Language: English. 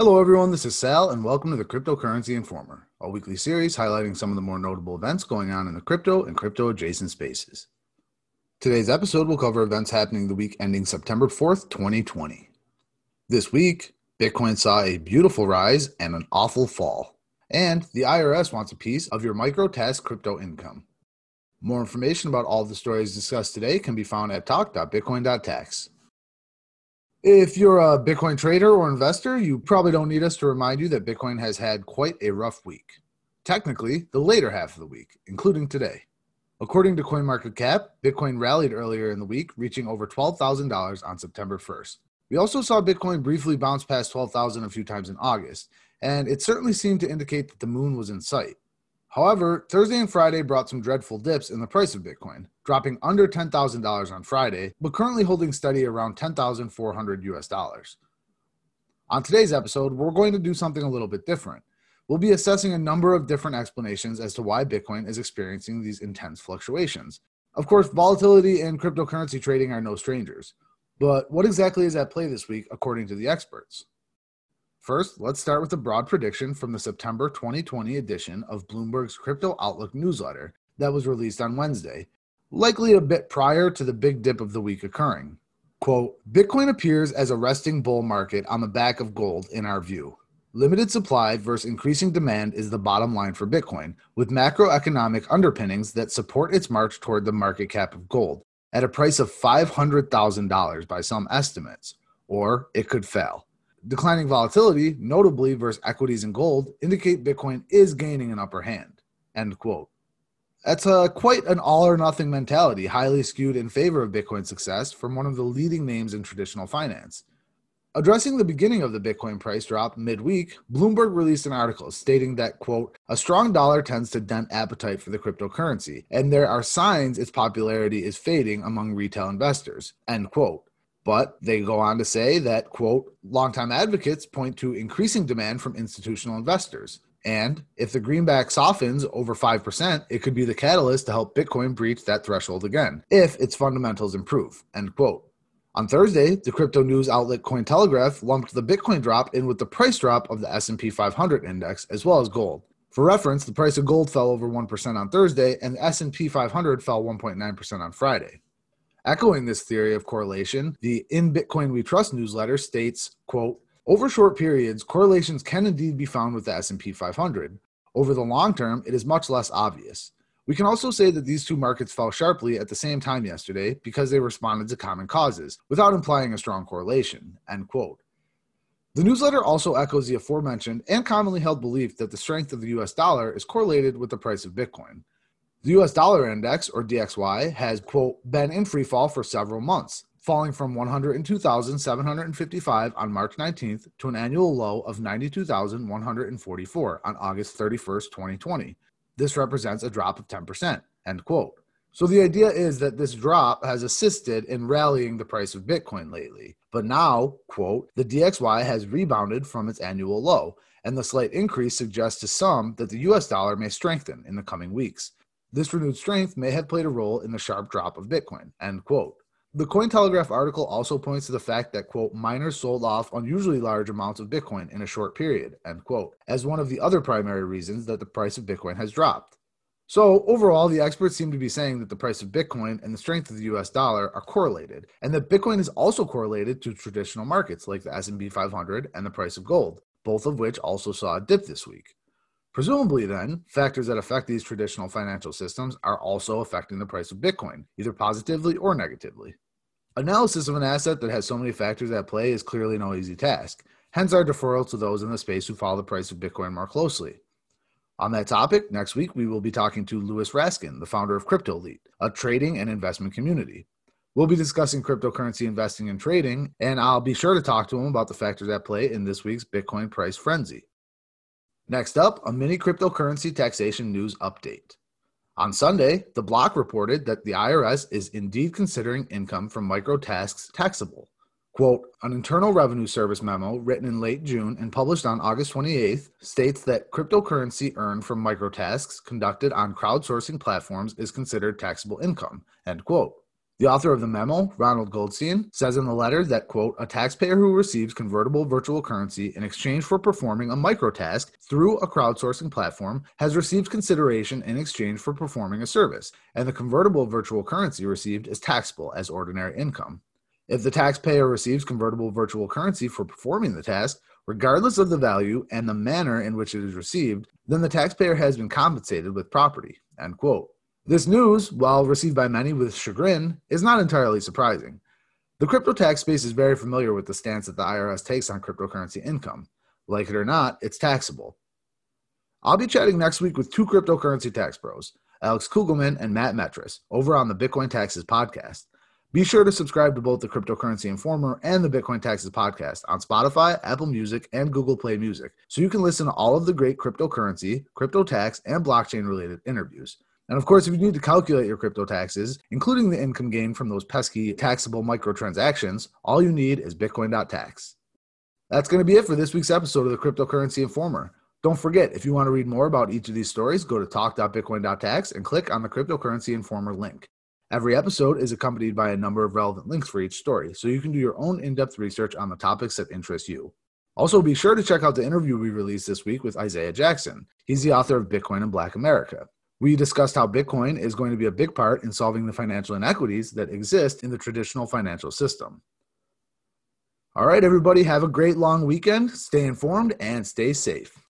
Hello, everyone. This is Sal, and welcome to the Cryptocurrency Informer, a weekly series highlighting some of the more notable events going on in the crypto and crypto adjacent spaces. Today's episode will cover events happening the week ending September 4th, 2020. This week, Bitcoin saw a beautiful rise and an awful fall, and the IRS wants a piece of your microtask crypto income. More information about all the stories discussed today can be found at talk.bitcoin.tax. If you're a Bitcoin trader or investor, you probably don't need us to remind you that Bitcoin has had quite a rough week. Technically, the later half of the week, including today. According to CoinMarketCap, Bitcoin rallied earlier in the week, reaching over $12,000 on September 1st. We also saw Bitcoin briefly bounce past 12,000 a few times in August, and it certainly seemed to indicate that the moon was in sight. However, Thursday and Friday brought some dreadful dips in the price of Bitcoin, dropping under $10,000 on Friday, but currently holding steady around 10,400 US dollars. On today's episode, we're going to do something a little bit different. We'll be assessing a number of different explanations as to why Bitcoin is experiencing these intense fluctuations. Of course, volatility and cryptocurrency trading are no strangers. But what exactly is at play this week, according to the experts? First, let's start with a broad prediction from the September 2020 edition of Bloomberg's Crypto Outlook newsletter that was released on Wednesday, likely a bit prior to the big dip of the week occurring. Quote Bitcoin appears as a resting bull market on the back of gold, in our view. Limited supply versus increasing demand is the bottom line for Bitcoin, with macroeconomic underpinnings that support its march toward the market cap of gold at a price of $500,000 by some estimates, or it could fail. Declining volatility, notably versus equities and gold, indicate Bitcoin is gaining an upper hand. End quote. That's a, quite an all or nothing mentality, highly skewed in favor of Bitcoin success from one of the leading names in traditional finance. Addressing the beginning of the Bitcoin price drop midweek, Bloomberg released an article stating that, quote, a strong dollar tends to dent appetite for the cryptocurrency, and there are signs its popularity is fading among retail investors, end quote. But they go on to say that, quote, longtime advocates point to increasing demand from institutional investors. And if the greenback softens over 5%, it could be the catalyst to help Bitcoin breach that threshold again, if its fundamentals improve, end quote. On Thursday, the crypto news outlet Cointelegraph lumped the Bitcoin drop in with the price drop of the S&P 500 index as well as gold. For reference, the price of gold fell over 1% on Thursday and the S&P 500 fell 1.9% on Friday. Echoing this theory of correlation, the In Bitcoin We Trust newsletter states, quote, over short periods, correlations can indeed be found with the S&P 500. Over the long term, it is much less obvious. We can also say that these two markets fell sharply at the same time yesterday because they responded to common causes, without implying a strong correlation. End quote. The newsletter also echoes the aforementioned and commonly held belief that the strength of the US dollar is correlated with the price of Bitcoin. The US dollar index, or DXY, has, quote, been in free fall for several months, falling from 102,755 on March 19th to an annual low of 92,144 on August 31st, 2020. This represents a drop of 10%, end quote. So the idea is that this drop has assisted in rallying the price of Bitcoin lately. But now, quote, the DXY has rebounded from its annual low, and the slight increase suggests to some that the US dollar may strengthen in the coming weeks. This renewed strength may have played a role in the sharp drop of Bitcoin. End quote. The Cointelegraph article also points to the fact that, quote, miners sold off unusually large amounts of Bitcoin in a short period, end quote, as one of the other primary reasons that the price of Bitcoin has dropped. So, overall, the experts seem to be saying that the price of Bitcoin and the strength of the US dollar are correlated, and that Bitcoin is also correlated to traditional markets like the S&P 500 and the price of gold, both of which also saw a dip this week. Presumably, then, factors that affect these traditional financial systems are also affecting the price of Bitcoin, either positively or negatively. Analysis of an asset that has so many factors at play is clearly no easy task, hence our deferral to those in the space who follow the price of Bitcoin more closely. On that topic, next week we will be talking to Louis Raskin, the founder of CryptoLeet, a trading and investment community. We'll be discussing cryptocurrency investing and trading, and I'll be sure to talk to him about the factors at play in this week's Bitcoin price frenzy. Next up, a mini cryptocurrency taxation news update. On Sunday, the block reported that the IRS is indeed considering income from microtasks taxable. Quote, an Internal Revenue Service memo written in late June and published on August 28th states that cryptocurrency earned from microtasks conducted on crowdsourcing platforms is considered taxable income, end quote. The author of the memo, Ronald Goldstein, says in the letter that, quote, a taxpayer who receives convertible virtual currency in exchange for performing a microtask through a crowdsourcing platform has received consideration in exchange for performing a service, and the convertible virtual currency received is taxable as ordinary income. If the taxpayer receives convertible virtual currency for performing the task, regardless of the value and the manner in which it is received, then the taxpayer has been compensated with property. End quote. This news, while received by many with chagrin, is not entirely surprising. The crypto tax space is very familiar with the stance that the IRS takes on cryptocurrency income. Like it or not, it's taxable. I'll be chatting next week with two cryptocurrency tax pros, Alex Kugelman and Matt Metris, over on the Bitcoin Taxes podcast. Be sure to subscribe to both the Cryptocurrency Informer and the Bitcoin Taxes podcast on Spotify, Apple Music, and Google Play Music so you can listen to all of the great cryptocurrency, crypto tax, and blockchain related interviews. And of course, if you need to calculate your crypto taxes, including the income gain from those pesky taxable microtransactions, all you need is Bitcoin.tax. That's going to be it for this week's episode of the Cryptocurrency Informer. Don't forget, if you want to read more about each of these stories, go to talk.bitcoin.tax and click on the Cryptocurrency Informer link. Every episode is accompanied by a number of relevant links for each story, so you can do your own in depth research on the topics that interest you. Also, be sure to check out the interview we released this week with Isaiah Jackson. He's the author of Bitcoin and Black America. We discussed how Bitcoin is going to be a big part in solving the financial inequities that exist in the traditional financial system. All right, everybody, have a great long weekend. Stay informed and stay safe.